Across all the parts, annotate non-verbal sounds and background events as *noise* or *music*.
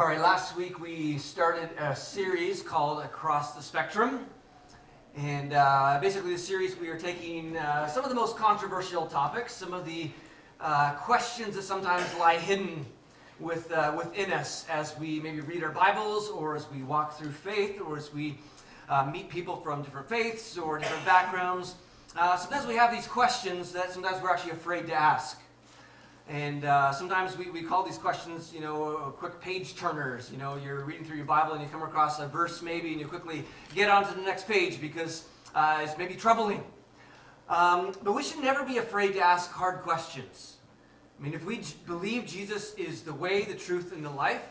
All right, last week we started a series called Across the Spectrum. And uh, basically, this series we are taking uh, some of the most controversial topics, some of the uh, questions that sometimes lie hidden with, uh, within us as we maybe read our Bibles or as we walk through faith or as we uh, meet people from different faiths or different backgrounds. Uh, sometimes we have these questions that sometimes we're actually afraid to ask. And uh, sometimes we, we call these questions, you know, quick page turners. You know, you're reading through your Bible and you come across a verse maybe and you quickly get onto the next page because uh, it's maybe troubling. Um, but we should never be afraid to ask hard questions. I mean, if we believe Jesus is the way, the truth, and the life,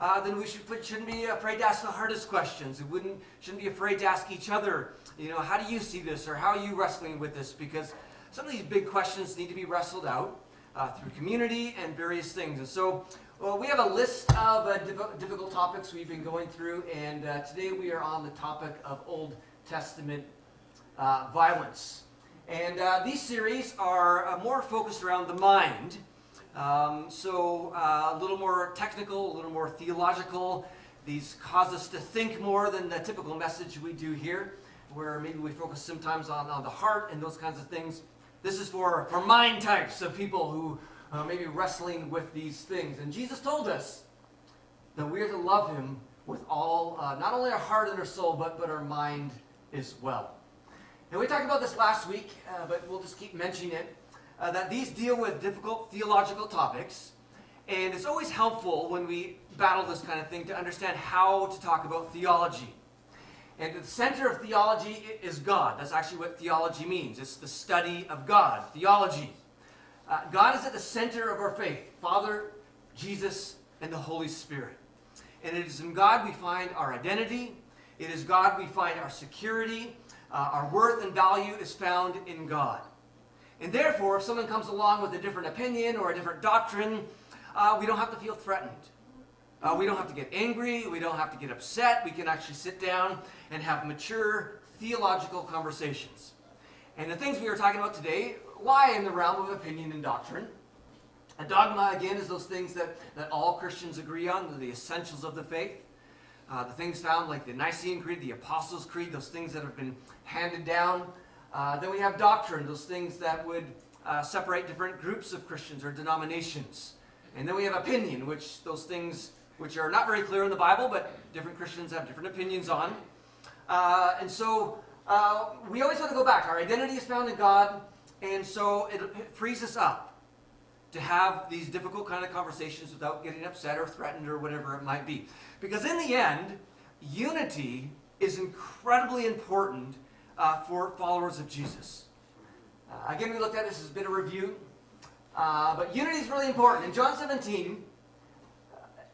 uh, then we should, shouldn't be afraid to ask the hardest questions. We wouldn't, shouldn't be afraid to ask each other, you know, how do you see this or how are you wrestling with this? Because some of these big questions need to be wrestled out uh, through community and various things. And so well, we have a list of uh, diff difficult topics we've been going through, and uh, today we are on the topic of Old Testament uh, violence. And uh, these series are uh, more focused around the mind, um, so a little more technical, a little more theological. These cause us to think more than the typical message we do here, where maybe we focus sometimes on, on the heart and those kinds of things. This is for, for mind types of people who uh, may be wrestling with these things. And Jesus told us that we are to love him with all, uh, not only our heart and our soul, but, but our mind as well. And we talked about this last week, uh, but we'll just keep mentioning it, uh, that these deal with difficult theological topics. And it's always helpful when we battle this kind of thing to understand how to talk about theology. And the center of theology is God. That's actually what theology means. It's the study of God, theology. Uh, God is at the center of our faith Father, Jesus, and the Holy Spirit. And it is in God we find our identity. It is God we find our security. Uh, our worth and value is found in God. And therefore, if someone comes along with a different opinion or a different doctrine, uh, we don't have to feel threatened. Uh, we don't have to get angry. We don't have to get upset. We can actually sit down and have mature theological conversations. And the things we are talking about today lie in the realm of opinion and doctrine. A dogma, again, is those things that, that all Christians agree on, the essentials of the faith. Uh, the things found like the Nicene Creed, the Apostles' Creed, those things that have been handed down. Uh, then we have doctrine, those things that would uh, separate different groups of Christians or denominations. And then we have opinion, which those things which are not very clear in the Bible, but different Christians have different opinions on. Uh, and so uh, we always want to go back. Our identity is found in God, and so it, it frees us up to have these difficult kind of conversations without getting upset or threatened or whatever it might be. Because in the end, unity is incredibly important uh, for followers of Jesus. Uh, again, we looked at this as a bit of review, uh, but unity is really important. In John 17,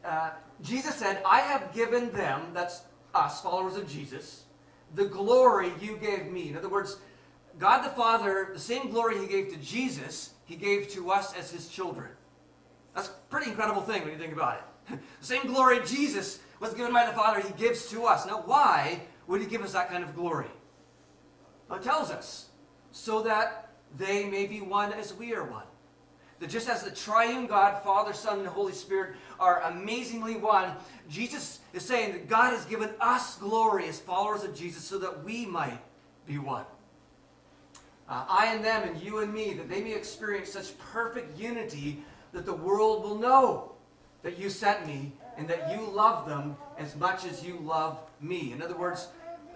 uh, Jesus said, I have given them, that's us, followers of Jesus, the glory you gave me. In other words, God the Father, the same glory he gave to Jesus, he gave to us as his children. That's a pretty incredible thing when you think about it. *laughs* the same glory Jesus was given by the Father, he gives to us. Now, why would he give us that kind of glory? Well, it tells us, so that they may be one as we are one. That just as the triune God, Father, Son, and Holy Spirit are amazingly one, Jesus is saying that God has given us glory as followers of Jesus so that we might be one. Uh, I and them and you and me, that they may experience such perfect unity that the world will know that you sent me and that you love them as much as you love me. In other words,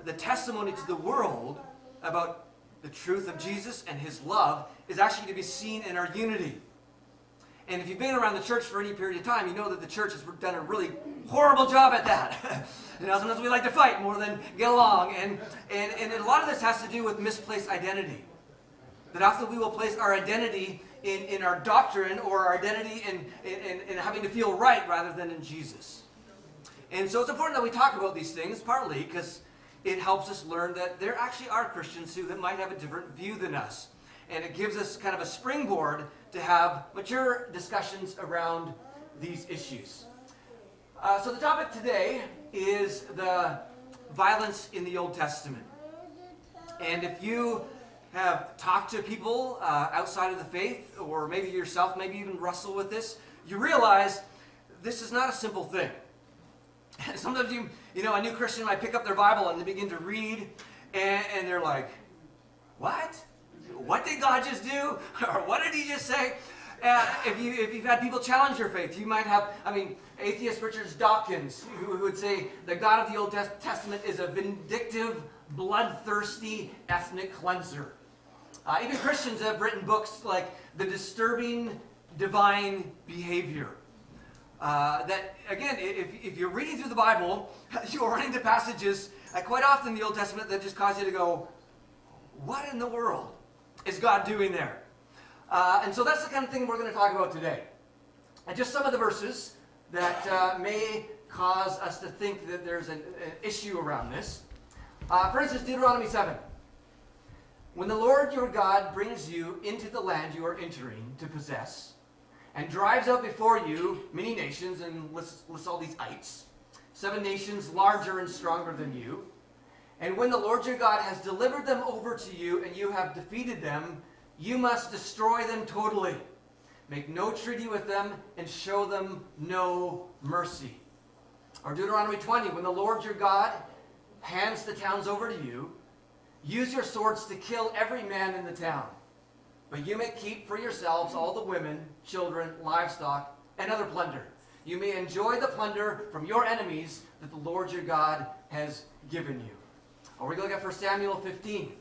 the testimony to the world about the truth of Jesus and his love is actually to be seen in our unity. And if you've been around the church for any period of time, you know that the church has done a really horrible job at that. *laughs* you know, sometimes we like to fight more than get along. And, and, and a lot of this has to do with misplaced identity. That often we will place our identity in, in our doctrine or our identity in, in, in having to feel right rather than in Jesus. And so it's important that we talk about these things, partly because it helps us learn that there actually are Christians who that might have a different view than us. And it gives us kind of a springboard to have mature discussions around these issues. Uh, so the topic today is the violence in the Old Testament. And if you have talked to people uh, outside of the faith, or maybe yourself, maybe even wrestle with this, you realize this is not a simple thing. *laughs* Sometimes you, you know, a new Christian might pick up their Bible and they begin to read, and, and they're like, "What? What did God just do? *laughs* or what did He just say?" Uh, if, you, if you've had people challenge your faith, you might have, I mean, atheist Richard Dawkins, who, who would say the God of the Old Testament is a vindictive, bloodthirsty ethnic cleanser. Uh, even Christians have written books like The Disturbing Divine Behavior. Uh, that, again, if, if you're reading through the Bible, *laughs* you'll run into passages uh, quite often in the Old Testament that just cause you to go, what in the world is God doing there? Uh, and so that's the kind of thing we're going to talk about today. And just some of the verses that uh, may cause us to think that there's an, an issue around this. Uh, for instance, Deuteronomy 7. When the Lord your God brings you into the land you are entering to possess, and drives out before you many nations, and lists, lists all these ites, seven nations larger and stronger than you, and when the Lord your God has delivered them over to you and you have defeated them, you must destroy them totally. Make no treaty with them and show them no mercy. Or Deuteronomy 20, when the Lord your God hands the towns over to you, use your swords to kill every man in the town. But you may keep for yourselves all the women, children, livestock, and other plunder. You may enjoy the plunder from your enemies that the Lord your God has given you. Or we look at 1 Samuel 15.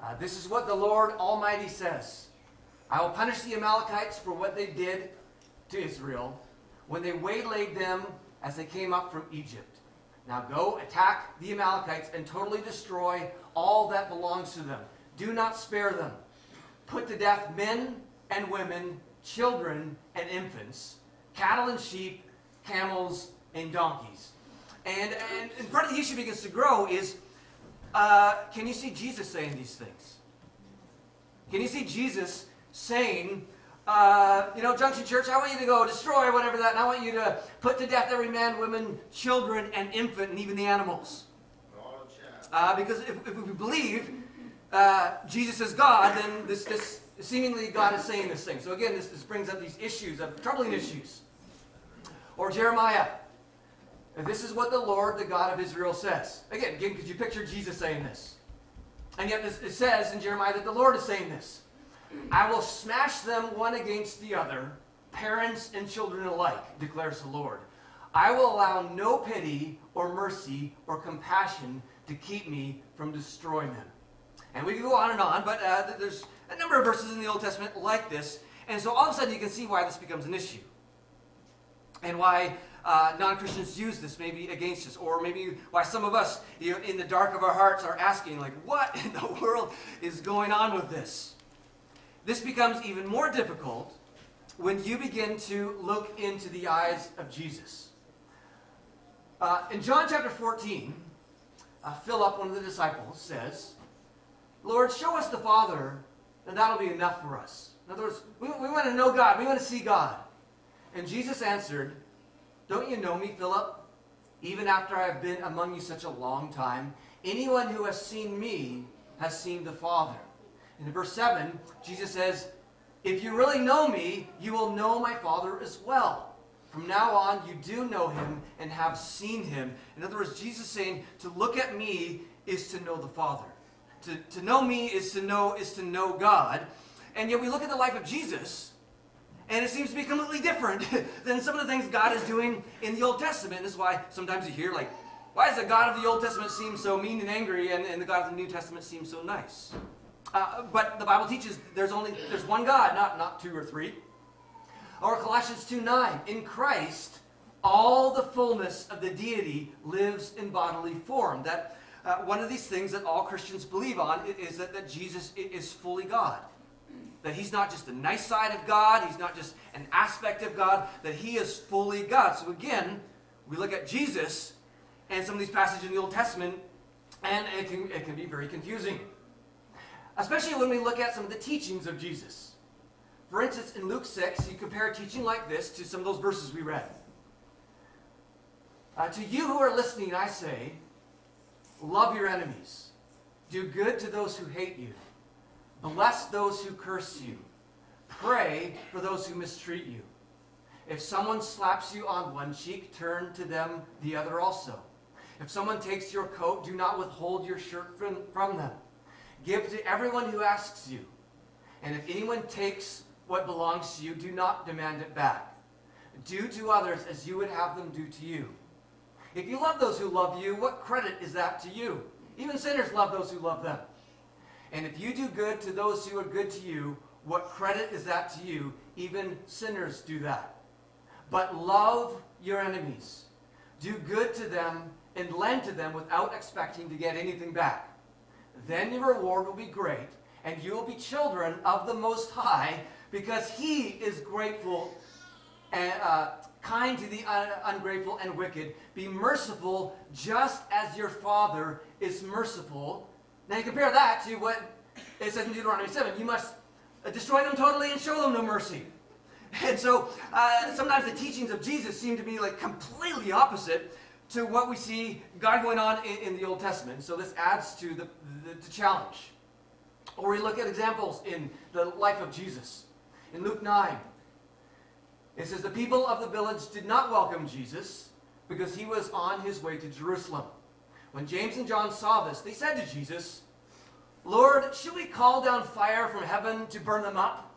Uh, this is what the Lord Almighty says I will punish the Amalekites for what they did to Israel when they waylaid them as they came up from Egypt. Now go attack the Amalekites and totally destroy all that belongs to them. Do not spare them. Put to death men and women, children and infants, cattle and sheep, camels and donkeys. And, and, and part of the issue begins to grow is uh, can you see Jesus saying these things? Can you see Jesus saying, uh, you know, Junction Church, I want you to go destroy whatever that, and I want you to put to death every man, woman, children, and infant, and even the animals. Uh, because if, if, we believe uh, Jesus is God, then this, this seemingly God is saying this thing. So again, this, this brings up these issues of troubling issues. Or Jeremiah this is what the Lord, the God of Israel, says. Again, again could you picture Jesus saying this? And yet it says in Jeremiah that the Lord is saying this. I will smash them one against the other, parents and children alike, declares the Lord. I will allow no pity or mercy or compassion to keep me from destroying them. And we can go on and on, but uh, there's a number of verses in the Old Testament like this. And so all of a sudden you can see why this becomes an issue. And why uh, non-Christians use this maybe against us, or maybe why some of us, you know, in the dark of our hearts, are asking, like, what *laughs* in the world is going on with this? This becomes even more difficult when you begin to look into the eyes of Jesus. Uh, in John chapter 14, uh, Philip, one of the disciples, says, Lord, show us the Father, and that'll be enough for us. In other words, we, we want to know God. We want to see God. And Jesus answered, don't you know me, Philip? Even after I have been among you such a long time, anyone who has seen me has seen the Father. in verse 7, Jesus says, If you really know me, you will know my Father as well. From now on, you do know him and have seen him. In other words, Jesus saying, to look at me is to know the Father. To, to know me is to know is to know God. And yet we look at the life of Jesus, and it seems to be completely different *laughs* than some of the things God is doing in the Old Testament. This is why sometimes you hear, like, why does the God of the Old Testament seem so mean and angry and, and the God of the New Testament seem so nice? Uh, but the Bible teaches there's only there's one God, not, not two or three. Or Colossians 2 9. In Christ, all the fullness of the deity lives in bodily form. That uh, one of these things that all Christians believe on is that, that Jesus is fully God that he's not just the nice side of God, he's not just an aspect of God, that he is fully God. So again, we look at Jesus and some of these passages in the Old Testament, and it can, it can be very confusing. Especially when we look at some of the teachings of Jesus. For instance, in Luke 6, you compare a teaching like this to some of those verses we read. Uh, to you who are listening, I say, love your enemies. Do good to those who hate you. Bless those who curse you. Pray for those who mistreat you. If someone slaps you on one cheek, turn to them the other also. If someone takes your coat, do not withhold your shirt from, from them. Give to everyone who asks you. And if anyone takes what belongs to you, do not demand it back. Do to others as you would have them do to you. If you love those who love you, what credit is that to you? Even sinners love those who love them. And if you do good to those who are good to you, what credit is that to you? Even sinners do that. But love your enemies. Do good to them and lend to them without expecting to get anything back. Then your reward will be great, and you will be children of the Most High, because He is grateful and uh, kind to the un ungrateful and wicked. Be merciful, just as your Father is merciful. Now you compare that to what it says in Deuteronomy 7. You must destroy them totally and show them no mercy. And so uh, sometimes the teachings of Jesus seem to be like completely opposite to what we see God going on in, in the Old Testament. So this adds to the, the, the challenge. Or we look at examples in the life of Jesus. In Luke 9, it says, The people of the village did not welcome Jesus because he was on his way to Jerusalem. When James and John saw this, they said to Jesus, Lord, should we call down fire from heaven to burn them up?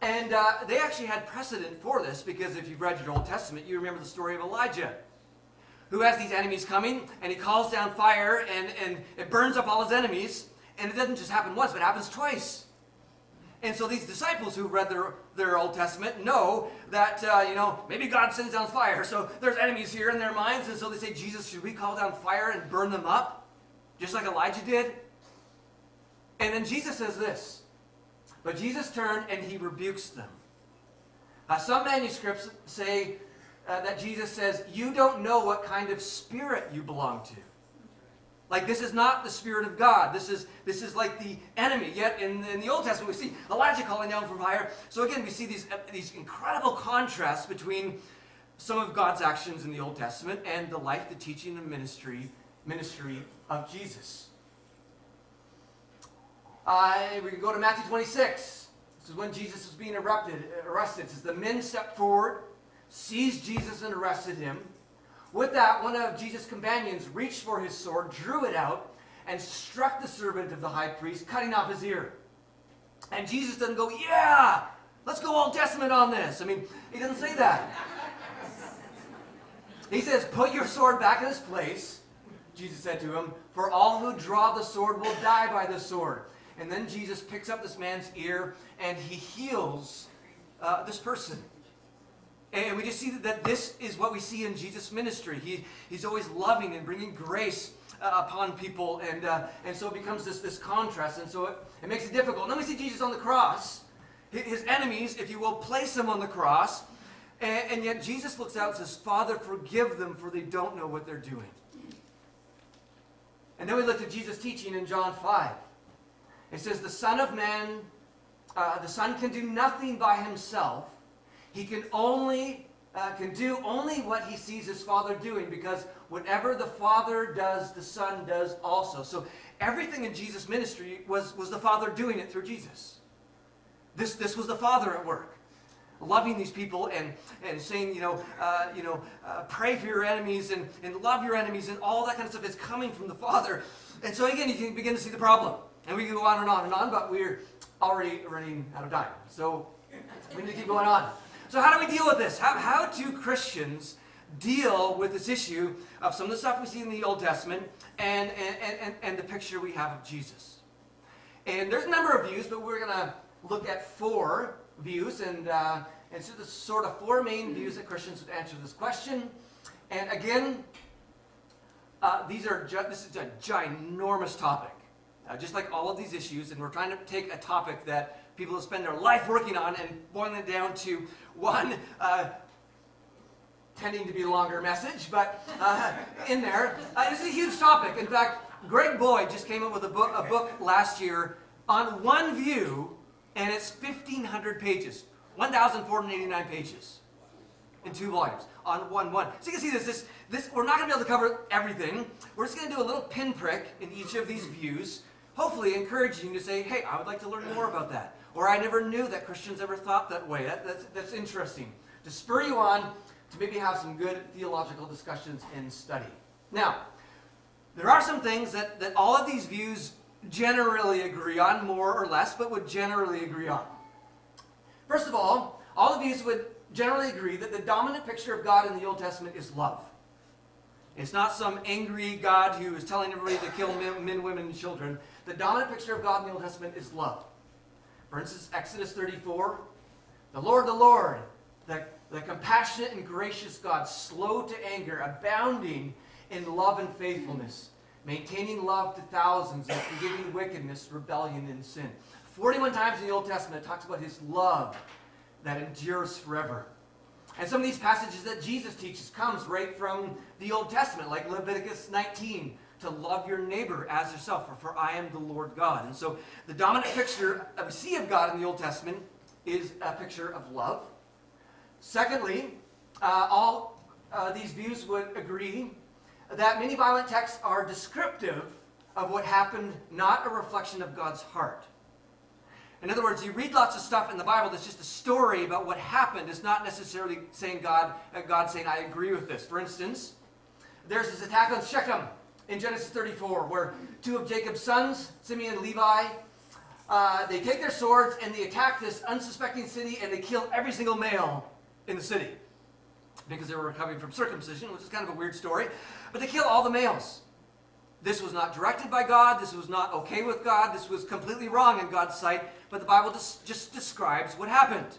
And uh, they actually had precedent for this because if you've read your Old Testament, you remember the story of Elijah, who has these enemies coming, and he calls down fire, and, and it burns up all his enemies. And it doesn't just happen once, but it happens twice. And so these disciples who read their, their Old Testament know that, uh, you know, maybe God sends down fire. So there's enemies here in their minds. And so they say, Jesus, should we call down fire and burn them up? Just like Elijah did? And then Jesus says this. But Jesus turned and he rebukes them. Uh, some manuscripts say uh, that Jesus says, You don't know what kind of spirit you belong to. Like this is not the Spirit of God. This is, this is like the enemy. Yet in, in the Old Testament, we see Elijah calling down from fire. So again, we see these, these incredible contrasts between some of God's actions in the Old Testament and the life, the teaching, the ministry, ministry of Jesus. Uh, we can go to Matthew 26. This is when Jesus was being arrested. arrested. It says, The men stepped forward, seized Jesus, and arrested him. With that, one of Jesus' companions reached for his sword, drew it out, and struck the servant of the high priest, cutting off his ear. And Jesus doesn't go, Yeah, let's go Old Testament on this. I mean, he doesn't say that. He says, Put your sword back in its place, Jesus said to him, For all who draw the sword will die by the sword. And then Jesus picks up this man's ear and he heals uh, this person. And we just see that this is what we see in Jesus' ministry. He, he's always loving and bringing grace uh, upon people. And, uh, and so it becomes this, this contrast. And so it, it makes it difficult. And then we see Jesus on the cross. His enemies, if you will, place him on the cross. And, and yet Jesus looks out and says, Father, forgive them, for they don't know what they're doing. And then we look at Jesus' teaching in John 5. It says, The Son of Man, uh, the Son can do nothing by himself. He can only uh, can do only what he sees his father doing because whatever the father does the son does also. So everything in jesus ministry was, was the father doing it through jesus. This, this was the father at work loving these people and, and saying you know, uh, you know uh, pray for your enemies and, and love your enemies and all that kind of stuff is coming from the father. And so again you can begin to see the problem. And we can go on and on and on but we're already running out of time. So we need to keep going on so, how do we deal with this? How, how do Christians deal with this issue of some of the stuff we see in the Old Testament and, and, and, and the picture we have of Jesus? And there's a number of views, but we're going to look at four views. And, uh, and so there's sort of four main views that Christians would answer this question. And again, uh, these are this is a ginormous topic. Uh, just like all of these issues, and we're trying to take a topic that people spend their life working on and boiling it down to one uh, tending to be longer message, but uh, in there. Uh, is a huge topic. In fact, Greg Boyd just came up with a book, a book last year on one view, and it's 1,500 pages, 1,489 pages in two volumes on one one. So you can see this, this, this we're not going to be able to cover everything. We're just going to do a little pinprick in each of these views, hopefully encouraging you to say, hey, I would like to learn more about that. Or I never knew that Christians ever thought that way. That, that's, that's interesting. to spur you on to maybe have some good theological discussions and study. Now, there are some things that, that all of these views generally agree on, more or less, but would generally agree on. First of all, all of these would generally agree that the dominant picture of God in the Old Testament is love. It's not some angry God who is telling everybody to kill men, men, women, and children. The dominant picture of God in the Old Testament is love. For instance, Exodus 34, the Lord, the Lord, the, the compassionate and gracious God, slow to anger, abounding in love and faithfulness, maintaining love to thousands, and forgiving wickedness, rebellion, and sin. 41 times in the Old Testament it talks about his love that endures forever. And some of these passages that Jesus teaches comes right from the Old Testament, like Leviticus 19, to love your neighbor as yourself, for, for I am the Lord God. And so the dominant picture we see of God in the Old Testament is a picture of love. Secondly, uh, all uh, these views would agree that many violent texts are descriptive of what happened, not a reflection of God's heart. In other words, you read lots of stuff in the Bible that's just a story about what happened. It's not necessarily saying God, uh, God saying, I agree with this. For instance, there's this attack on Shechem in Genesis 34, where two of Jacob's sons, Simeon and Levi, uh, they take their swords and they attack this unsuspecting city and they kill every single male in the city because they were recovering from circumcision, which is kind of a weird story. But they kill all the males. This was not directed by God. This was not okay with God. This was completely wrong in God's sight. But the Bible just, just describes what happened.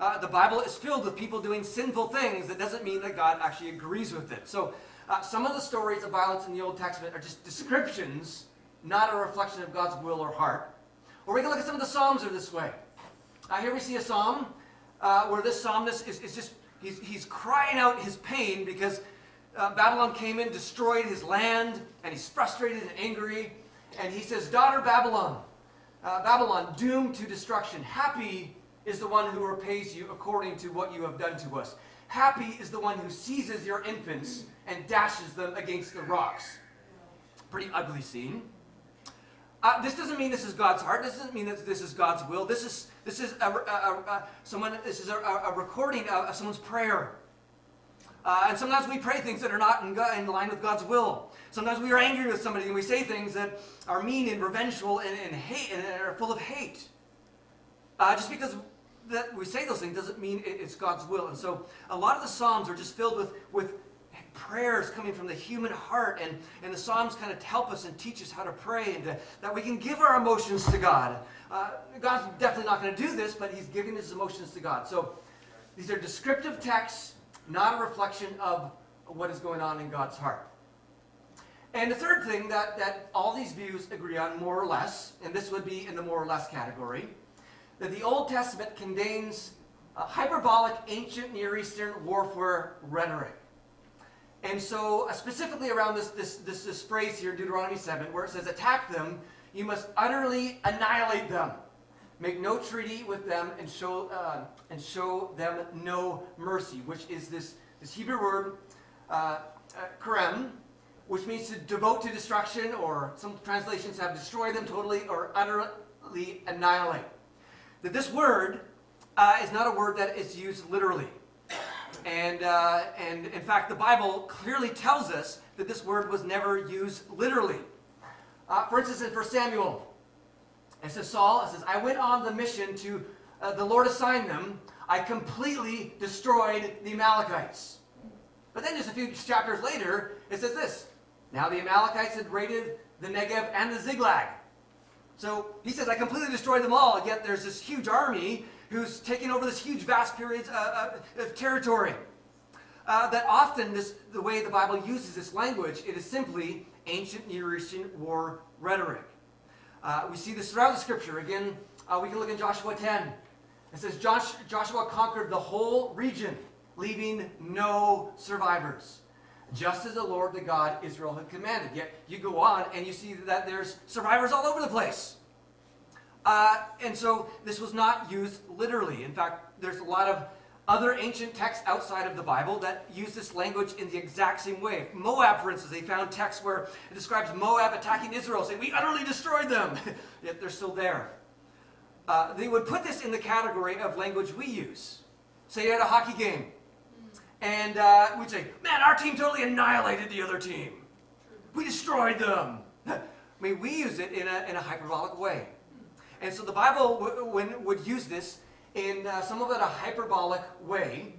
Uh, the Bible is filled with people doing sinful things. That doesn't mean that God actually agrees with it. So uh, some of the stories of violence in the Old Testament are just descriptions, not a reflection of God's will or heart. Or we can look at some of the Psalms are this way. Uh, here we see a psalm uh, where this psalmist is, is just, he's, he's crying out his pain because uh, Babylon came in, destroyed his land, and he's frustrated and angry. And he says, Daughter Babylon, uh, Babylon, doomed to destruction. Happy is the one who repays you according to what you have done to us. Happy is the one who seizes your infants and dashes them against the rocks. Pretty ugly scene. Uh, this doesn't mean this is God's heart. This doesn't mean that this is God's will. This is this is a, a, a, someone. This is a, recording of someone's prayer. Uh, and sometimes we pray things that are not in, God, in, line with God's will. Sometimes we are angry with somebody and we say things that are mean and revengeful and, and hate and are full of hate. Uh, just because that we say those things doesn't mean it, it's God's will. And so a lot of the Psalms are just filled with, with prayers coming from the human heart. And, and the Psalms kind of help us and teach us how to pray and to, that we can give our emotions to God. Uh, God's definitely not going to do this, but He's giving His emotions to God. So these are descriptive texts not a reflection of what is going on in God's heart. And the third thing that, that all these views agree on, more or less, and this would be in the more or less category, that the Old Testament contains hyperbolic ancient Near Eastern warfare rhetoric. And so, uh, specifically around this, this, this, this phrase here Deuteronomy 7, where it says, Attack them, you must utterly annihilate them. Make no treaty with them and show, uh, and show them no mercy, which is this, this Hebrew word, uh, uh, karem, which means to devote to destruction, or some translations have destroy them totally or utterly annihilate. That this word uh, is not a word that is used literally. And, uh, and in fact, the Bible clearly tells us that this word was never used literally. Uh, for instance, in 1 Samuel it says, Saul, it says, I went on the mission to, uh, the Lord assigned them. I completely destroyed the Amalekites. But then just a few chapters later, it says this. Now the Amalekites had raided the Negev and the Ziklag. So he says, I completely destroyed them all, yet there's this huge army who's taking over this huge, vast period uh, uh, of territory. Uh, that often, this, the way the Bible uses this language, it is simply ancient Near Eastern war rhetoric. Uh, we see this throughout the scripture. Again, uh, we can look in Joshua 10. It says Josh, Joshua conquered the whole region, leaving no survivors, just as the Lord, the God Israel had commanded. Yet you go on and you see that there's survivors all over the place. Uh, and so this was not used literally. In fact, there's a lot of other ancient texts outside of the Bible that use this language in the exact same way. Moab, for instance, they found texts where it describes Moab attacking Israel, saying, We utterly destroyed them, *laughs* yet they're still there. Uh, they would put this in the category of language we use. say you at a hockey game, and uh, we'd say, man, our team totally annihilated the other team. We destroyed them. *laughs* I mean, we use it in a, in a hyperbolic way. And so the Bible when, would use this in uh, some of it a hyperbolic way.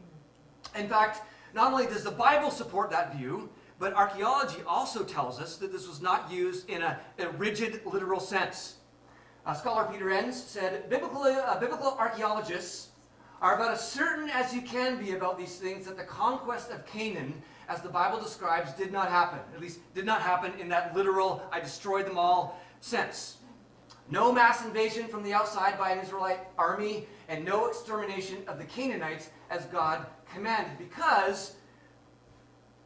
In fact, not only does the Bible support that view, but archaeology also tells us that this was not used in a, a rigid, literal sense. Uh, scholar Peter Enns said, biblical, uh, biblical archaeologists are about as certain as you can be about these things that the conquest of Canaan, as the Bible describes, did not happen. At least, did not happen in that literal, I destroyed them all sense. No mass invasion from the outside by an Israelite army, and no extermination of the Canaanites as God commanded. Because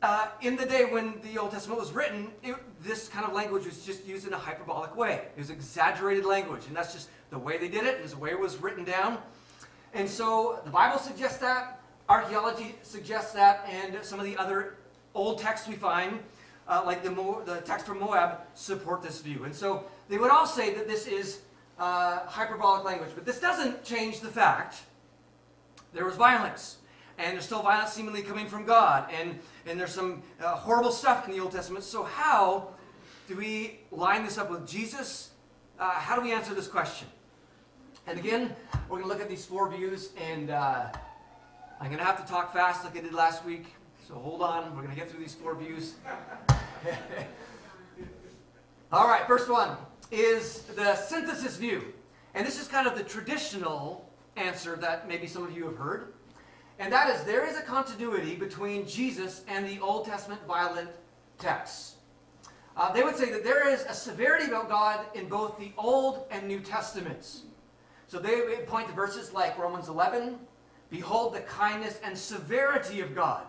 uh, in the day when the Old Testament was written, it, this kind of language was just used in a hyperbolic way. It was exaggerated language, and that's just the way they did it. The way it was written down. And so the Bible suggests that, archaeology suggests that, and some of the other old texts we find, uh, like the, Mo- the text from Moab, support this view. And so they would all say that this is uh, hyperbolic language. But this doesn't change the fact there was violence. And there's still violence seemingly coming from God. And, and there's some uh, horrible stuff in the Old Testament. So, how do we line this up with Jesus? Uh, how do we answer this question? And again, we're going to look at these four views. And uh, I'm going to have to talk fast like I did last week. So, hold on. We're going to get through these four views. *laughs* All right, first one is the synthesis view. And this is kind of the traditional answer that maybe some of you have heard. And that is there is a continuity between Jesus and the Old Testament violent texts. Uh, they would say that there is a severity about God in both the Old and New Testaments. So they point to verses like Romans 11 Behold the kindness and severity of God.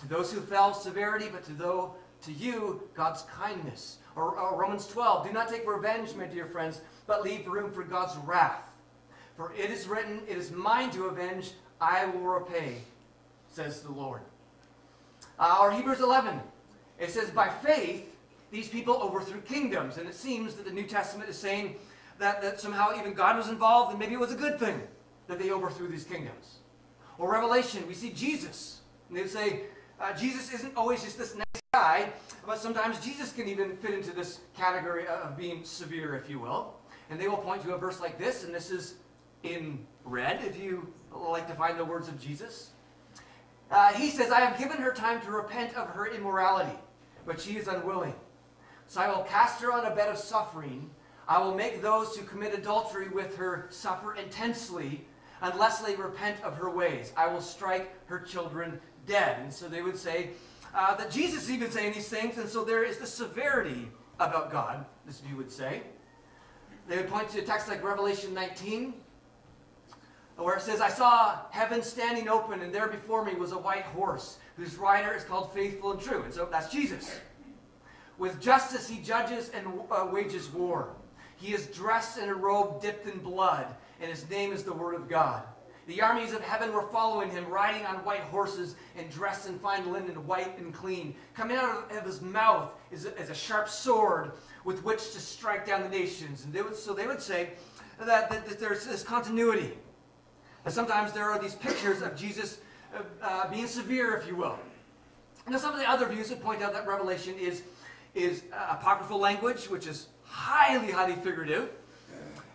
To those who fell, severity, but to, to you, God's kindness. Or, or Romans 12 Do not take revenge, my dear friends, but leave room for God's wrath. For it is written, It is mine to avenge, I will repay, says the Lord. Uh, or Hebrews 11, it says, By faith, these people overthrew kingdoms. And it seems that the New Testament is saying that, that somehow even God was involved, and maybe it was a good thing that they overthrew these kingdoms. Or Revelation, we see Jesus. And they say, uh, Jesus isn't always just this guy, but sometimes Jesus can even fit into this category of being severe, if you will. And they will point to a verse like this, and this is in red, if you like to find the words of Jesus. Uh, he says, I have given her time to repent of her immorality, but she is unwilling. So I will cast her on a bed of suffering. I will make those who commit adultery with her suffer intensely unless they repent of her ways. I will strike her children dead. And so they would say uh, that Jesus is even saying these things, and so there is the severity about God, this view would say. They would point to a text like Revelation 19, where it says, I saw heaven standing open, and there before me was a white horse, whose rider is called Faithful and True. And so that's Jesus. With justice he judges and uh, wages war. He is dressed in a robe dipped in blood, and his name is the Word of God. The armies of heaven were following him, riding on white horses and dressed in fine linen, white and clean. Coming out of his mouth is a, is a sharp sword with which to strike down the nations. And they would, so they would say that, that, that there's this continuity. And sometimes there are these pictures of Jesus uh, uh, being severe, if you will. Now, some of the other views would point out that Revelation is, is uh, apocryphal language, which is highly, highly figurative.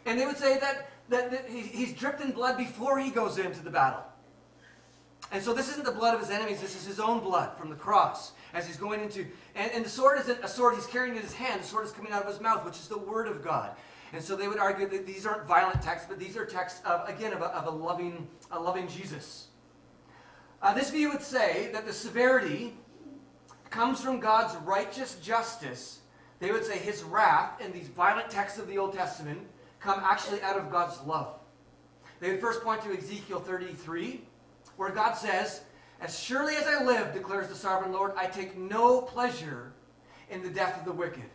And they would say that, that, that he, he's dripped in blood before he goes into the battle. And so this isn't the blood of his enemies, this is his own blood from the cross as he's going into. And, and the sword isn't a sword he's carrying in his hand, the sword is coming out of his mouth, which is the word of God. And so they would argue that these aren't violent texts, but these are texts of, again, of a, of a loving, a loving Jesus. Uh, this view would say that the severity comes from God's righteous justice. They would say his wrath in these violent texts of the Old Testament come actually out of God's love. They would first point to Ezekiel 33, where God says, As surely as I live, declares the sovereign Lord, I take no pleasure in the death of the wicked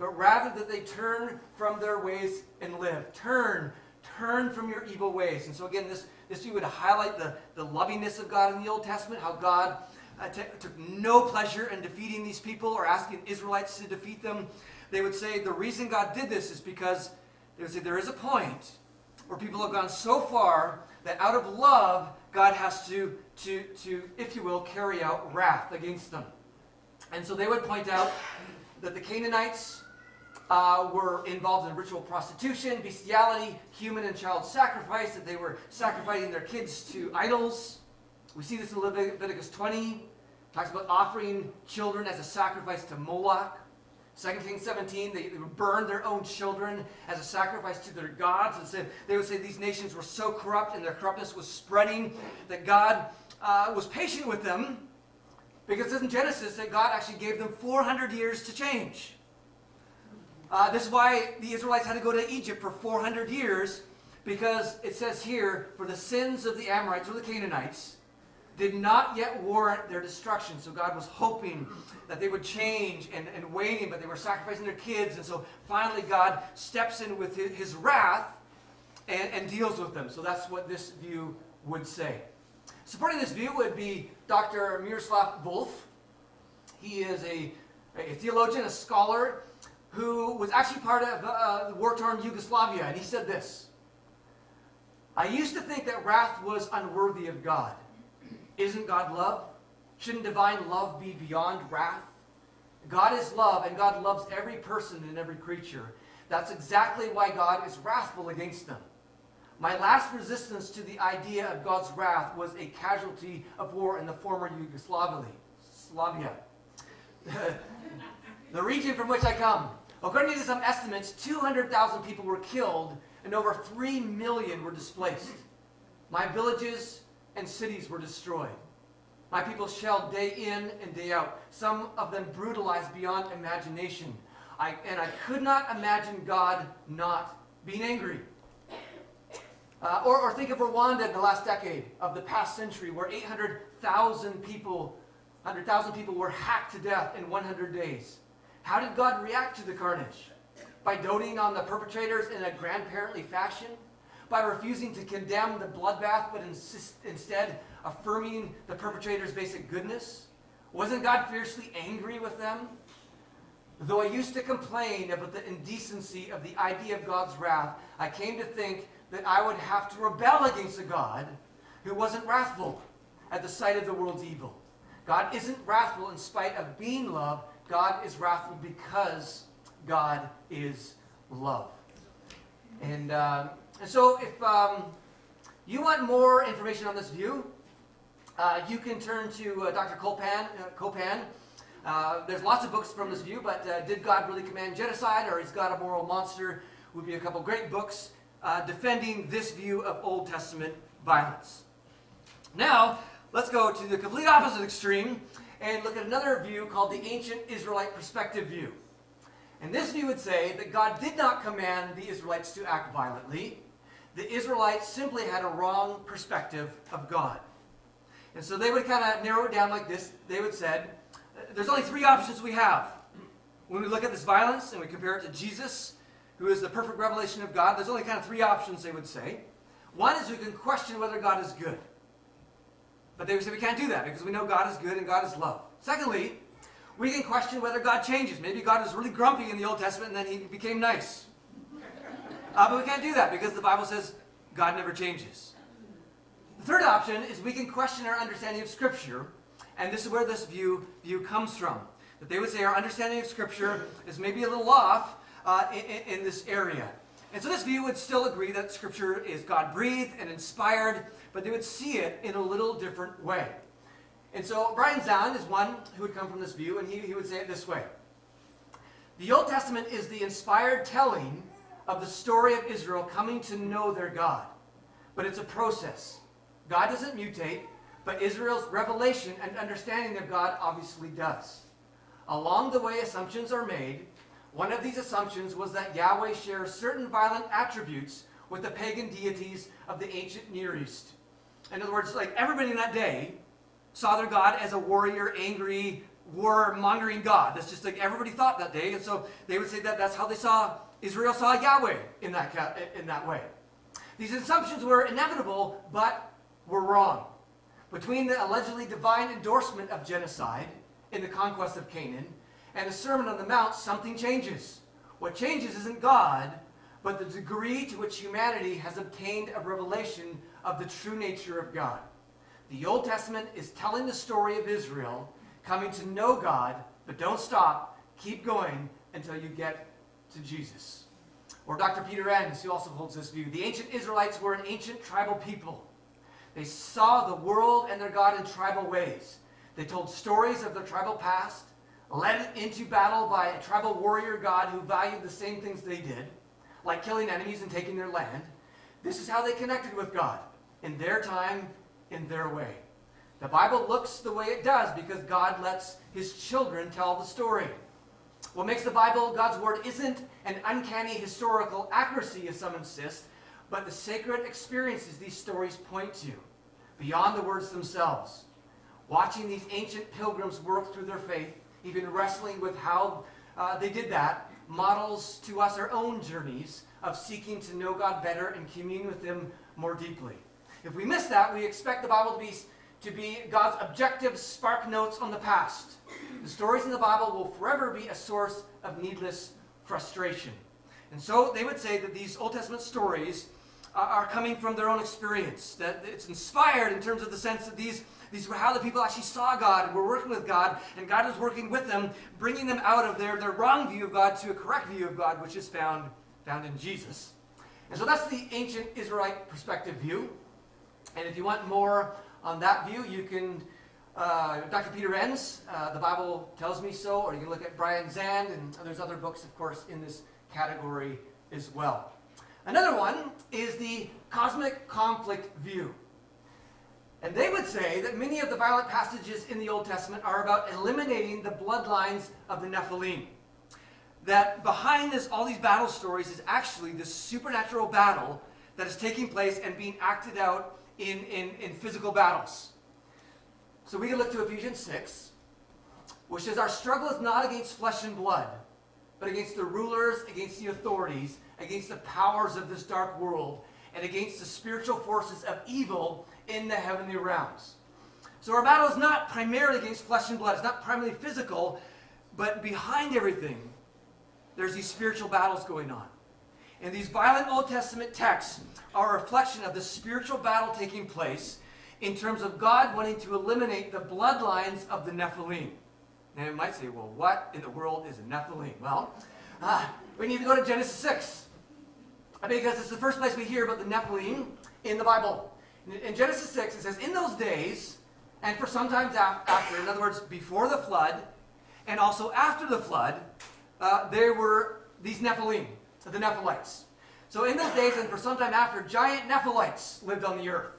but rather that they turn from their ways and live. Turn, turn from your evil ways. And so again, this, this would highlight the, the lovingness of God in the Old Testament, how God uh, took no pleasure in defeating these people or asking Israelites to defeat them. They would say the reason God did this is because they would say there is a point where people have gone so far that out of love, God has to, to, to, if you will, carry out wrath against them. And so they would point out that the Canaanites uh, were involved in ritual prostitution, bestiality, human and child sacrifice, that they were sacrificing their kids to idols. We see this in Leviticus 20. talks about offering children as a sacrifice to Moloch. 2 Kings 17, they, they would burn their own children as a sacrifice to their gods. And said, they would say these nations were so corrupt and their corruptness was spreading that God uh, was patient with them because in Genesis that God actually gave them 400 years to change. Uh, this is why the Israelites had to go to Egypt for 400 years because it says here, for the sins of the Amorites or the Canaanites, did not yet warrant their destruction. So God was hoping that they would change and, and waiting, but they were sacrificing their kids. And so finally, God steps in with his, his wrath and, and deals with them. So that's what this view would say. Supporting this view would be Dr. Miroslav Volf. He is a, a theologian, a scholar, who was actually part of uh, war-torn Yugoslavia. And he said this, I used to think that wrath was unworthy of God. Isn't God love? Shouldn't divine love be beyond wrath? God is love, and God loves every person and every creature. That's exactly why God is wrathful against them. My last resistance to the idea of God's wrath was a casualty of war in the former Yugoslavia. *laughs* the region from which I come. According to some estimates, 200,000 people were killed and over 3 million were displaced. My villages, and cities were destroyed. My people shelled day in and day out, some of them brutalized beyond imagination. I, and I could not imagine God not being angry. Uh, or, or think of Rwanda in the last decade of the past century, where 800,000 people, 100,000 people were hacked to death in 100 days. How did God react to the carnage? By doting on the perpetrators in a grandparently fashion? By refusing to condemn the bloodbath, but insist, instead affirming the perpetrator's basic goodness? Wasn't God fiercely angry with them? Though I used to complain about the indecency of the idea of God's wrath, I came to think that I would have to rebel against a God who wasn't wrathful at the sight of the world's evil. God isn't wrathful in spite of being love. God is wrathful because God is love. And uh, and so if um, you want more information on this view, uh, you can turn to uh, Dr. Copan. Uh, Copan. Uh, there's lots of books from this view, but uh, Did God Really Command Genocide or Is God a Moral Monster would be a couple great books defending this view of Old Testament violence. Now, let's go to the complete opposite extreme and look at another view called the Ancient Israelite Perspective View. And this view would say that God did not command the Israelites to act violently, the Israelites simply had a wrong perspective of God. And so they would kind of narrow it down like this. They would said, there's only three options we have. When we look at this violence and we compare it to Jesus, who is the perfect revelation of God, there's only kind of three options they would say. One is we can question whether God is good. But they would say we can't do that because we know God is good and God is love. Secondly, we can question whether God changes. Maybe God was really grumpy in the Old Testament and then he became nice. Uh, but we can't do that because the Bible says God never changes. The third option is we can question our understanding of Scripture, and this is where this view, view comes from. That they would say our understanding of Scripture is maybe a little off uh, in, in this area. And so this view would still agree that Scripture is God breathed and inspired, but they would see it in a little different way. And so Brian Zahnd is one who would come from this view, and he, he would say it this way The Old Testament is the inspired telling of the story of Israel coming to know their God. But it's a process. God doesn't mutate, but Israel's revelation and understanding of God obviously does. Along the way, assumptions are made. One of these assumptions was that Yahweh shares certain violent attributes with the pagan deities of the ancient Near East. In other words, like everybody in that day saw their God as a warrior, angry, war-mongering God. That's just like everybody thought that day. And so they would say that that's how they saw Israel saw Yahweh in that, in that way. These assumptions were inevitable, but were wrong. Between the allegedly divine endorsement of genocide in the conquest of Canaan and the Sermon on the Mount, something changes. What changes isn't God, but the degree to which humanity has obtained a revelation of the true nature of God. The Old Testament is telling the story of Israel coming to know God, but don't stop. Keep going until you get to Jesus. Or Dr. Peter Enns, who also holds this view. The ancient Israelites were an ancient tribal people. They saw the world and their God in tribal ways. They told stories of their tribal past, led into battle by a tribal warrior God who valued the same things they did, like killing enemies and taking their land. This is how they connected with God, in their time, in their way. The Bible looks the way it does because God lets his children tell the story. What makes the Bible God's Word isn't an uncanny historical accuracy, as some insist, but the sacred experiences these stories point to, beyond the words themselves. Watching these ancient pilgrims work through their faith, even wrestling with how uh, they did that, models to us our own journeys of seeking to know God better and commune with Him more deeply. If we miss that, we expect the Bible to be, to be God's objective spark notes on the past. The stories in the Bible will forever be a source of needless frustration. And so they would say that these Old Testament stories uh, are coming from their own experience, that it's inspired in terms of the sense that these, these were how the people actually saw God and were working with God, and God was working with them, bringing them out of their, their wrong view of God to a correct view of God, which is found, found in Jesus. And so that's the ancient Israelite perspective view. And if you want more on that view, you can, uh, Dr. Peter Enns, uh, the Bible tells me so, or you can look at Brian Zahnd, and there's other books, of course, in this category as well. Another one is the cosmic conflict view. And they would say that many of the violent passages in the Old Testament are about eliminating the bloodlines of the Nephilim. That behind this, all these battle stories is actually this supernatural battle that is taking place and being acted out in, in, in physical battles. So we can look to Ephesians 6, which says, Our struggle is not against flesh and blood, but against the rulers, against the authorities, against the powers of this dark world, and against the spiritual forces of evil in the heavenly realms. So our battle is not primarily against flesh and blood, it's not primarily physical, but behind everything, there's these spiritual battles going on. And these violent Old Testament texts are a reflection of the spiritual battle taking place in terms of God wanting to eliminate the bloodlines of the Nephilim. Now you might say, well, what in the world is a Nephilim? Well, uh, we need to go to Genesis 6. Because it's the first place we hear about the Nephilim in the Bible. In Genesis 6, it says, In those days, and for sometimes after, in other words, before the flood, and also after the flood, uh, there were these Nephilim the Nephilites. So in those days, and for some time after, giant Nephilites lived on the earth.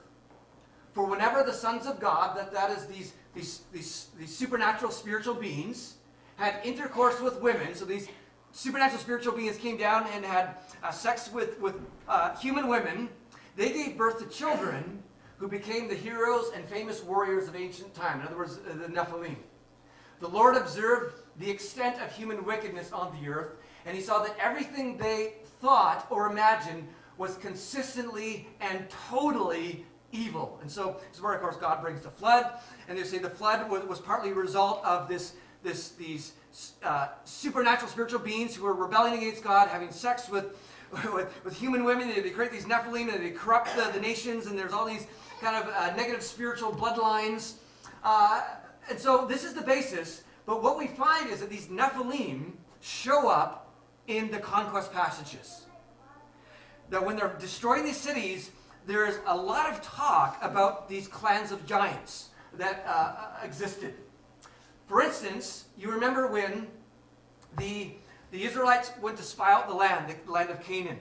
For whenever the sons of God, that, that is these, these, these, these supernatural spiritual beings, had intercourse with women, so these supernatural spiritual beings came down and had uh, sex with, with uh, human women, they gave birth to children who became the heroes and famous warriors of ancient time. In other words, uh, the Nephilim. The Lord observed the extent of human wickedness on the earth and he saw that everything they thought or imagined was consistently and totally evil. And so where, of course, God brings the flood. And they say the flood was, partly a result of this, this, these uh, supernatural spiritual beings who were rebelling against God, having sex with, *laughs* with, with human women. They, they, create these Nephilim and they corrupt the, the, nations, and there's all these kind of uh, negative spiritual bloodlines. Uh, and so this is the basis. But what we find is that these Nephilim show up in the conquest passages. That when they're destroying these cities, there's a lot of talk about these clans of giants that uh, uh, existed. For instance, you remember when the, the Israelites went to spy out the land, the land of Canaan.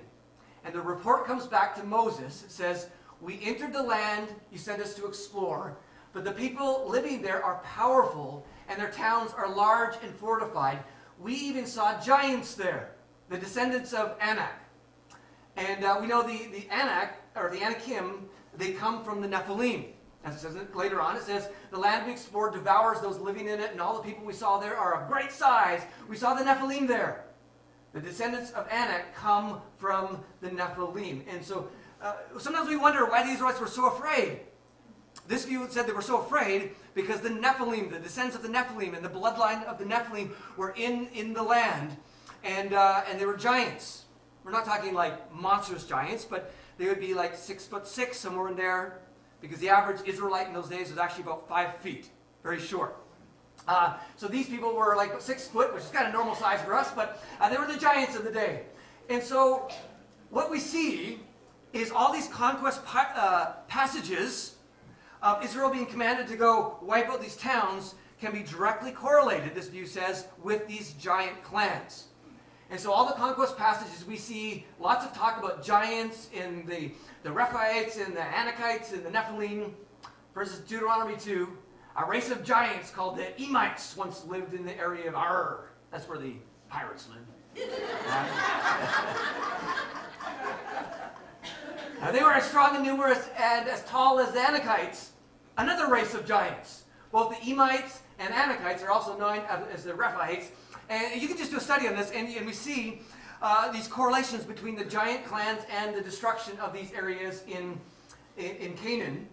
And the report comes back to Moses. It says, We entered the land you sent us to explore, but the people living there are powerful, and their towns are large and fortified. We even saw giants there the descendants of Anak. And uh, we know the, the Anak, or the Anakim, they come from the Nephilim. As it says later on, it says, The land we explored devours those living in it, and all the people we saw there are of great size. We saw the Nephilim there. The descendants of Anak come from the Nephilim. And so uh, sometimes we wonder why the Israelites were so afraid. This view said they were so afraid because the Nephilim, the descendants of the Nephilim, and the bloodline of the Nephilim were in, in the land and, uh, and they were giants. We're not talking like monstrous giants, but they would be like six foot six, somewhere in there, because the average Israelite in those days was actually about five feet, very short. Uh, so these people were like six foot, which is kind of normal size for us, but uh, they were the giants of the day. And so what we see is all these conquest pa uh, passages of Israel being commanded to go wipe out these towns can be directly correlated, this view says, with these giant clans. And so all the conquest passages, we see lots of talk about giants in the, the Rephaites and the Anakites and the Nephilim versus Deuteronomy 2. A race of giants called the Emites once lived in the area of Ar. That's where the pirates live. now, they were as strong and numerous and as tall as the Anakites, another race of giants. Both the Emites and Anakites are also known as the Rephaites. And you can just do a study on this, and, and we see uh, these correlations between the giant clans and the destruction of these areas in, in, in Canaan.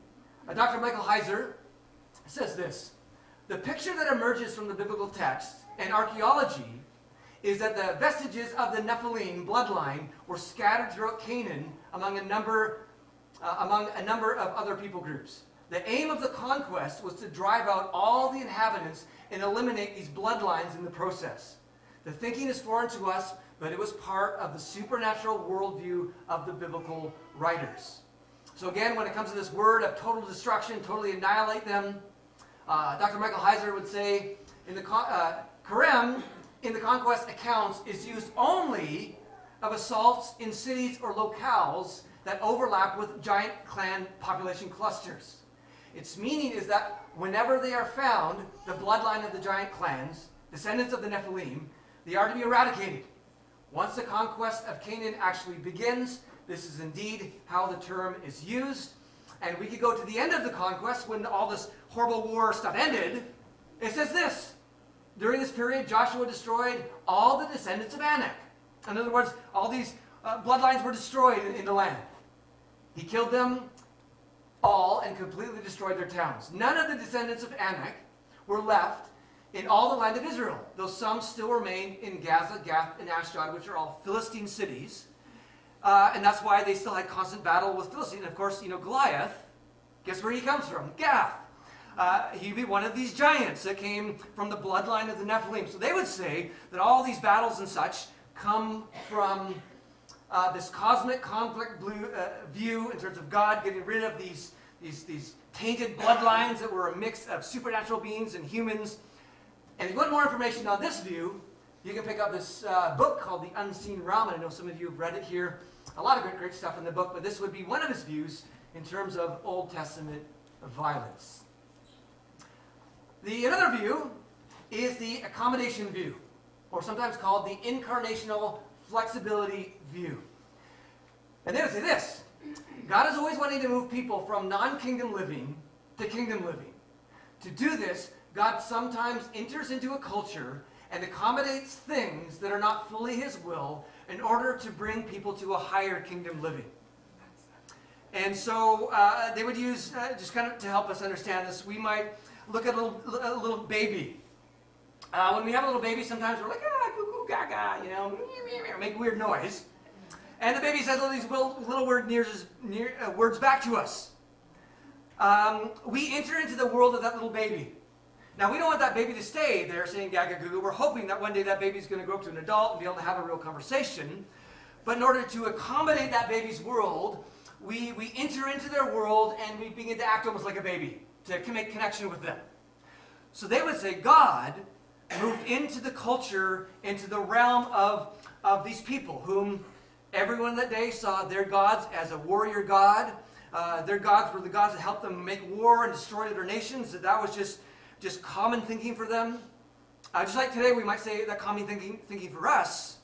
Uh, Dr. Michael Heiser says this The picture that emerges from the biblical text and archaeology is that the vestiges of the Nephilim bloodline were scattered throughout Canaan among a number, uh, among a number of other people groups. The aim of the conquest was to drive out all the inhabitants and eliminate these bloodlines in the process. The thinking is foreign to us, but it was part of the supernatural worldview of the biblical writers. So again, when it comes to this word of total destruction, totally annihilate them, uh, Dr. Michael Heiser would say, in the uh, Kerem, in the conquest accounts, is used only of assaults in cities or locales that overlap with giant clan population clusters. Its meaning is that whenever they are found, the bloodline of the giant clans, descendants of the Nephilim, they are to be eradicated. Once the conquest of Canaan actually begins, this is indeed how the term is used. And we could go to the end of the conquest when all this horrible war stuff ended. It says this During this period, Joshua destroyed all the descendants of Anak. In other words, all these uh, bloodlines were destroyed in, in the land. He killed them all and completely destroyed their towns. None of the descendants of Anak were left in all the land of Israel, though some still remained in Gaza, Gath, and Ashdod, which are all Philistine cities. Uh, and that's why they still had constant battle with Philistine. And of course, you know, Goliath, guess where he comes from? Gath. Uh, he'd be one of these giants that came from the bloodline of the Nephilim. So they would say that all these battles and such come from uh, this cosmic conflict blue, uh, view in terms of God getting rid of these, these, these tainted bloodlines that were a mix of supernatural beings and humans. And if you want more information on this view, you can pick up this uh, book called The Unseen Realm. And I know some of you have read it here. A lot of great, great stuff in the book, but this would be one of his views in terms of Old Testament violence. The another view is the accommodation view, or sometimes called the incarnational flexibility view. And they would say this God is always wanting to move people from non kingdom living to kingdom living. To do this, God sometimes enters into a culture and accommodates things that are not fully His will in order to bring people to a higher kingdom living. And so uh, they would use, uh, just kind of to help us understand this, we might look at a little, a little baby. Uh, when we have a little baby, sometimes we're like, ah, gaga, you know, make weird noise. And the baby says all these little, word near, uh, words back to us. Um, we enter into the world of that little baby. Now, we don't want that baby to stay there saying gaga goo. We're hoping that one day that baby's going to grow up to an adult and be able to have a real conversation. But in order to accommodate that baby's world, we, we enter into their world and we begin to act almost like a baby to make connection with them. So they would say God moved into the culture, into the realm of, of these people, whom everyone that day saw their gods as a warrior god. Uh, their gods were the gods that helped them make war and destroy other nations. That that was just, just common thinking for them. Uh, just like today, we might say that common thinking, thinking for us.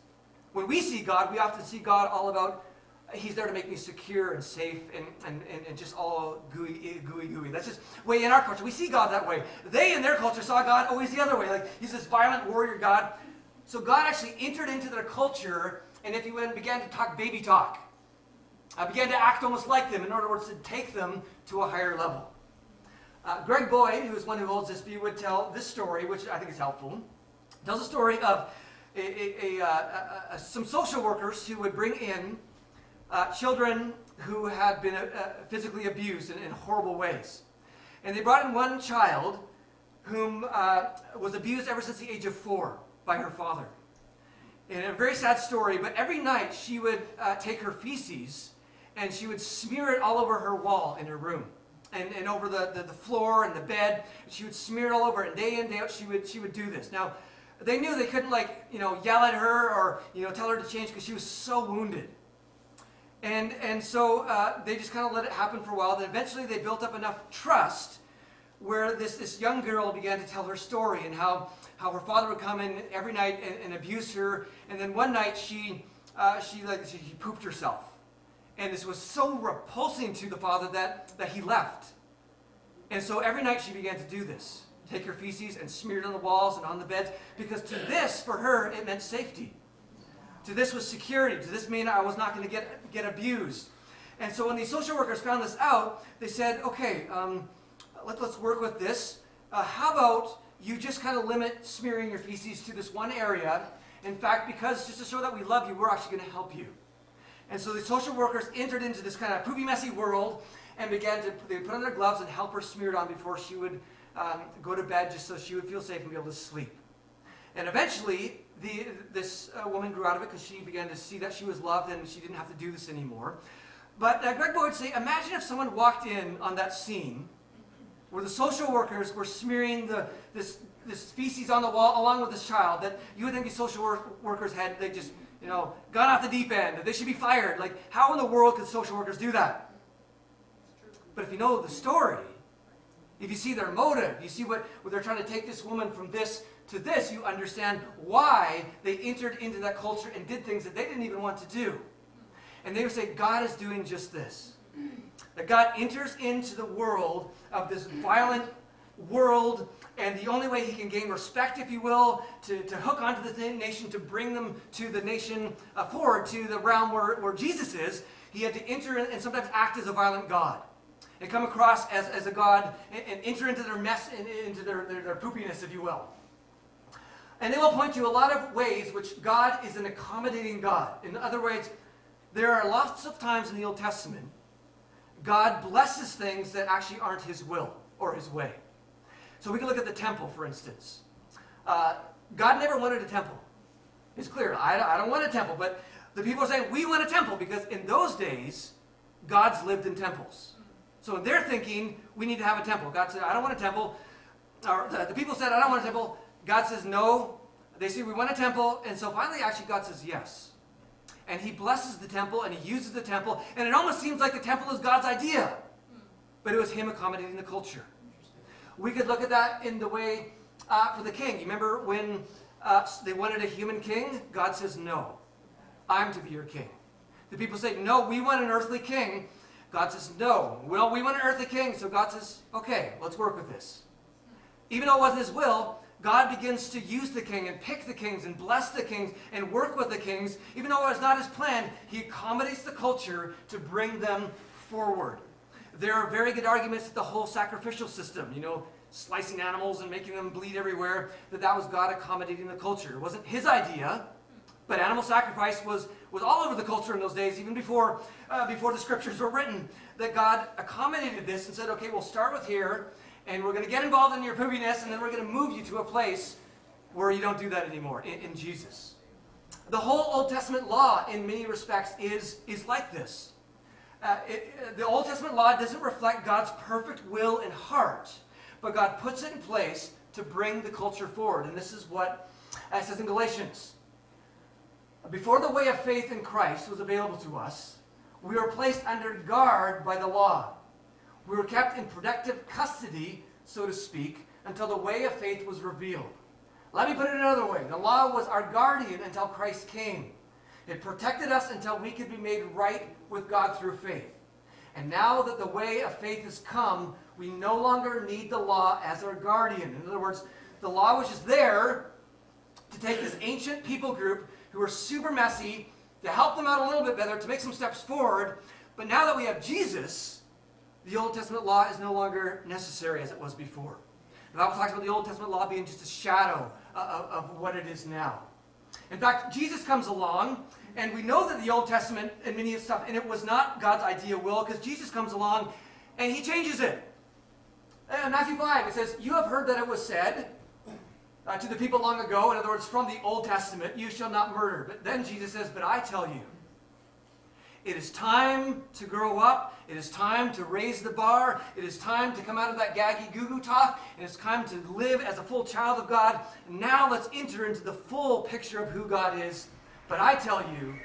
When we see God, we often see God all about He's there to make me secure and safe and, and, and, and, just all gooey, gooey, gooey. That's just way in our culture. We see God that way. They in their culture saw God always the other way. Like he's this violent warrior God. So God actually entered into their culture, and if you went began to talk baby talk, I began to act almost like them in words to take them to a higher level. Uh, Greg Boyd, who is one who holds this view, would tell this story, which I think is helpful. Tells a story of a, a, a, uh, some social workers who would bring in uh, children who had been uh, physically abused in, in, horrible ways. And they brought in one child whom uh, was abused ever since the age of four by her father. And a very sad story, but every night she would uh, take her feces and she would smear it all over her wall in her room and, and over the, the, the floor and the bed. She would smear it all over, and day in, day out, she would, she would do this. Now, they knew they couldn't, like, you know, yell at her or, you know, tell her to change because she was so wounded. And, and so uh, they just kind of let it happen for a while. Then eventually they built up enough trust where this, this young girl began to tell her story and how, how her father would come in every night and, and abuse her. And then one night she, uh, she, like, she, she pooped herself. And this was so repulsing to the father that, that he left. And so every night she began to do this take her feces and smear it on the walls and on the beds, because to this, for her, it meant safety. To this was security. To this mean I was not going to get, get abused. And so when these social workers found this out, they said, okay, um, let, us work with this. Uh, how about you just kind of limit smearing your feces to this one area? In fact, because just to show that we love you, we're actually going to help you. And so the social workers entered into this kind of poopy, messy world and began to they put on their gloves and help her smear it on before she would um, go to bed just so she would feel safe and be able to sleep. And eventually, the, this uh, woman grew out of it because she began to see that she was loved and she didn't have to do this anymore. But uh, Greg Boyd would say, imagine if someone walked in on that scene where the social workers were smearing the, this, this feces on the wall along with this child, that you would think these social work workers had, they just you know, gone off the deep end, that they should be fired. Like, how in the world could social workers do that? But if you know the story, if you see their motive, you see what, what they're trying to take this woman from this to this, you understand why they entered into that culture and did things that they didn't even want to do. And they would say, God is doing just this. That God enters into the world of this violent world and the only way he can gain respect, if you will, to, to hook onto the nation, to bring them to the nation uh, forward, to the realm where, where Jesus is, he had to enter and sometimes act as a violent God. And come across as, as a God and, and enter into their mess, and, into their, their, their poopiness, if you will. And they will point to a lot of ways which God is an accommodating God. In other words, there are lots of times in the Old Testament God blesses things that actually aren't his will or his way. So we can look at the temple, for instance. Uh, God never wanted a temple. It's clear. I, I don't want a temple. But the people are saying, we want a temple because in those days, gods lived in temples. So they're thinking, we need to have a temple. God said, I don't want a temple. Or the, the people said, I don't want a temple. God says, no. They say, we want a temple. And so finally, actually, God says, yes. And he blesses the temple and he uses the temple. And it almost seems like the temple is God's idea. But it was him accommodating the culture. We could look at that in the way uh, for the king. You remember when uh, they wanted a human king? God says, no, I'm to be your king. The people say, no, we want an earthly king. God says, no. Well, we want an earthly king. So God says, okay, let's work with this. Even though it wasn't his will, God begins to use the king and pick the kings and bless the kings and work with the kings. Even though it was not his plan, he accommodates the culture to bring them forward. There are very good arguments that the whole sacrificial system, you know, slicing animals and making them bleed everywhere, that that was God accommodating the culture. It wasn't his idea, but animal sacrifice was, was all over the culture in those days, even before, uh, before the scriptures were written, that God accommodated this and said, okay, we'll start with here, and we're going to get involved in your poopiness, and then we're going to move you to a place where you don't do that anymore, in, in Jesus. The whole Old Testament law, in many respects, is, is like this. Uh, it, the Old Testament law doesn't reflect God's perfect will and heart, but God puts it in place to bring the culture forward. And this is what uh, it says in Galatians. Before the way of faith in Christ was available to us, we were placed under guard by the law. We were kept in protective custody, so to speak, until the way of faith was revealed. Let me put it another way. The law was our guardian until Christ came. It protected us until we could be made right with God through faith. And now that the way of faith has come, we no longer need the law as our guardian. In other words, the law was just there to take this ancient people group who were super messy, to help them out a little bit better, to make some steps forward. But now that we have Jesus, the Old Testament law is no longer necessary as it was before. The Bible talks about the Old Testament law being just a shadow of, of what it is now. In fact, Jesus comes along, and we know that the Old Testament and many of stuff, and it was not God's ideal will, because Jesus comes along and he changes it. In Matthew 5, it says, You have heard that it was said uh, to the people long ago, in other words, from the Old Testament, you shall not murder. But then Jesus says, But I tell you, it is time to grow up. It is time to raise the bar. It is time to come out of that gaggy goo goo talk. And it's time to live as a full child of God. Now let's enter into the full picture of who God is. But I tell you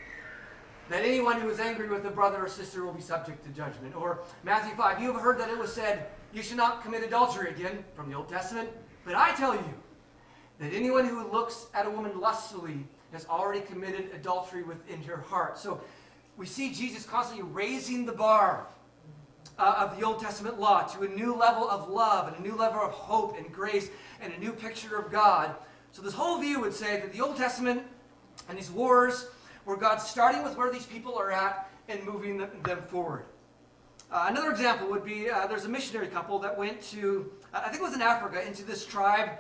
that anyone who is angry with a brother or sister will be subject to judgment. Or Matthew 5, you have heard that it was said, You should not commit adultery again from the Old Testament. But I tell you that anyone who looks at a woman lustfully has already committed adultery within her heart. So we see Jesus constantly raising the bar uh, of the Old Testament law to a new level of love and a new level of hope and grace and a new picture of God. So this whole view would say that the Old Testament and these wars were God starting with where these people are at and moving them forward. Uh, another example would be uh, there's a missionary couple that went to, I think it was in Africa, into this tribe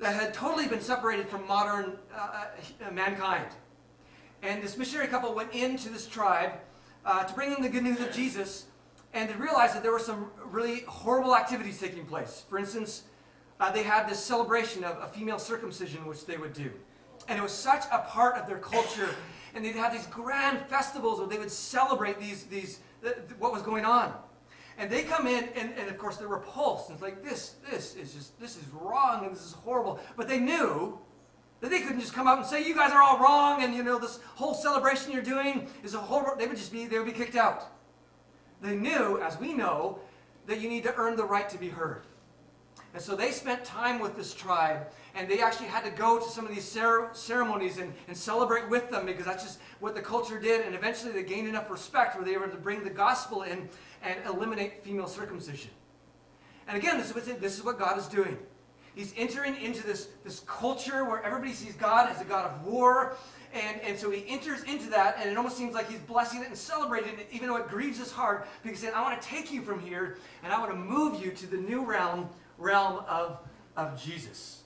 that had totally been separated from modern uh, uh, mankind. And this missionary couple went into this tribe uh, to bring them the good news of Jesus, and they realized that there were some really horrible activities taking place. For instance, uh, they had this celebration of a female circumcision, which they would do. And it was such a part of their culture. And they'd have these grand festivals where they would celebrate these, these, what was going on. And they come in, and, and of course they're repulsed. And it's like, this, this is just, this is wrong, and this is horrible. But they knew that they couldn't just come up and say, you guys are all wrong, and you know, this whole celebration you're doing is a whole, they would just be, they would be kicked out. They knew, as we know, that you need to earn the right to be heard. And so they spent time with this tribe, and they actually had to go to some of these ceremonies and, and celebrate with them because that's just what the culture did. And eventually they gained enough respect where they were able to bring the gospel in and eliminate female circumcision. And again, this is what, this is what God is doing. He's entering into this, this culture where everybody sees God as a God of war. And, and so he enters into that, and it almost seems like he's blessing it and celebrating it, even though it grieves his heart, because he's I want to take you from here, and I want to move you to the new realm, realm of, of Jesus.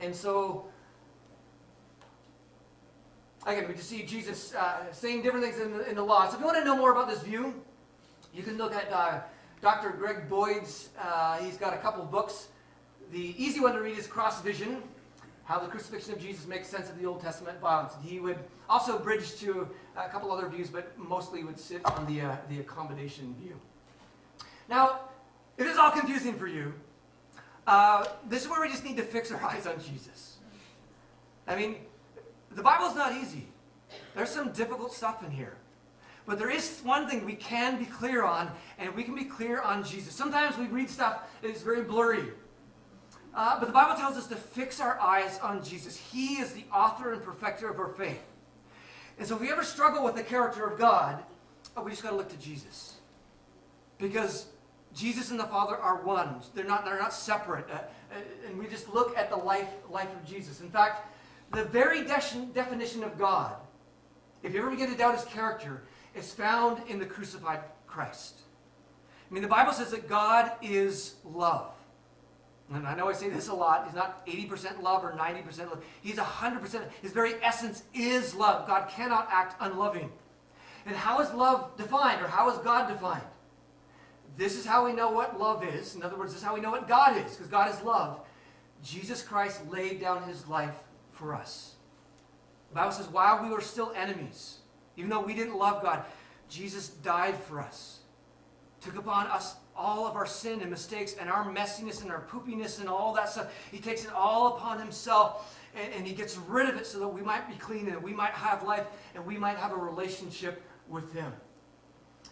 And so, again, we just see Jesus uh, saying different things in the, in the law. So if you want to know more about this view, you can look at uh, Dr. Greg Boyd's, uh, he's got a couple books the easy one to read is Cross Vision, how the crucifixion of Jesus makes sense of the Old Testament violence. He would also bridge to a couple other views, but mostly would sit on the, uh, the accommodation view. Now, it is all confusing for you. Uh, this is where we just need to fix our *laughs* eyes on Jesus. I mean, the Bible's not easy. There's some difficult stuff in here. But there is one thing we can be clear on, and we can be clear on Jesus. Sometimes we read stuff that is very blurry. Uh, but the Bible tells us to fix our eyes on Jesus. He is the author and perfecter of our faith. And so if we ever struggle with the character of God, oh, we just got to look to Jesus. Because Jesus and the Father are one. They're not, they're not separate. Uh, uh, and we just look at the life, life of Jesus. In fact, the very de- definition of God, if you ever begin to doubt his character, is found in the crucified Christ. I mean, the Bible says that God is love. And I know I say this a lot. He's not 80% love or 90% love. He's 100%. His very essence is love. God cannot act unloving. And how is love defined, or how is God defined? This is how we know what love is. In other words, this is how we know what God is, because God is love. Jesus Christ laid down his life for us. The Bible says, while we were still enemies, even though we didn't love God, Jesus died for us, took upon us all of our sin and mistakes and our messiness and our poopiness and all that stuff. He takes it all upon himself and, and, he gets rid of it so that we might be clean and we might have life and we might have a relationship with him.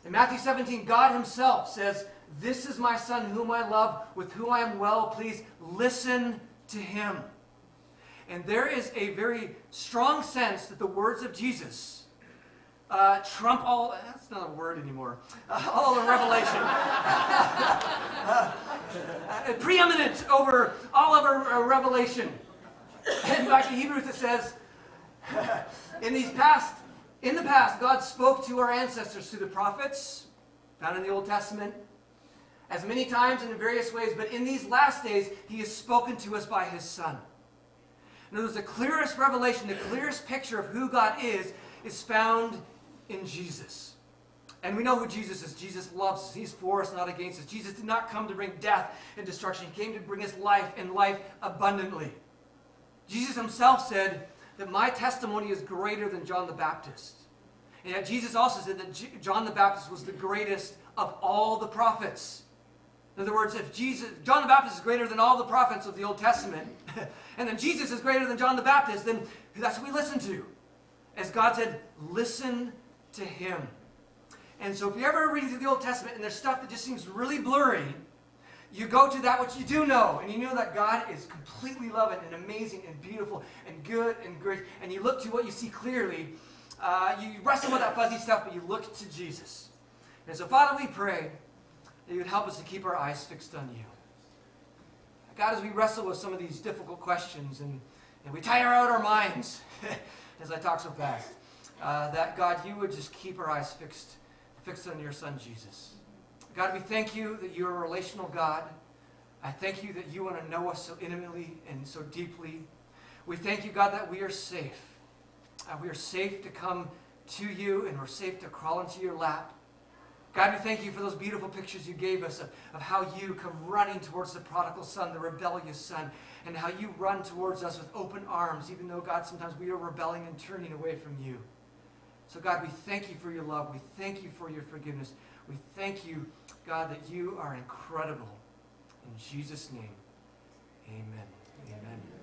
In Matthew 17, God himself says, This is my son whom I love, with whom I am well pleased. Listen to him. And there is a very strong sense that the words of Jesus uh, trump all, that's not a word anymore, uh, all of Revelation. *laughs* uh, preeminent over all of our, Revelation. In fact, in Hebrews it says, *laughs* in these past, in the past, God spoke to our ancestors through the prophets, found in the Old Testament, as many times and in various ways, but in these last days, He has spoken to us by His Son. In other words, the clearest revelation, the clearest picture of who God is, is found in Jesus. And we know who Jesus is. Jesus loves us. He's for us, not against us. Jesus did not come to bring death and destruction. He came to bring us life and life abundantly. Jesus himself said that my testimony is greater than John the Baptist. And yet Jesus also said that John the Baptist was the greatest of all the prophets. In other words, if Jesus, John the Baptist is greater than all the prophets of the Old Testament, *laughs* and then Jesus is greater than John the Baptist, then that's what we listen to. As God said, listen to him. And so if you ever read through the Old Testament and there's stuff that just seems really blurry, you go to that which you do know, and you know that God is completely loving and amazing and beautiful and good and great, and you look to what you see clearly. Uh, you wrestle with that fuzzy stuff, but you look to Jesus. And so, Father, we pray that you would help us to keep our eyes fixed on you. God, as we wrestle with some of these difficult questions and, and we tire out our minds, *laughs* as I talk so fast, uh, that God, you would just keep our eyes fixed, fixed on your Son, Jesus. God, we thank you that you're a relational God. I thank you that you want to know us so intimately and so deeply. We thank you, God, that we are safe. Uh, we are safe to come to you and we're safe to crawl into your lap. God, we thank you for those beautiful pictures you gave us of, of how you come running towards the prodigal son, the rebellious son, and how you run towards us with open arms, even though, God, sometimes we are rebelling and turning away from you. So, God, we thank you for your love. We thank you for your forgiveness. We thank you, God, that you are incredible. In Jesus' name, amen. Amen.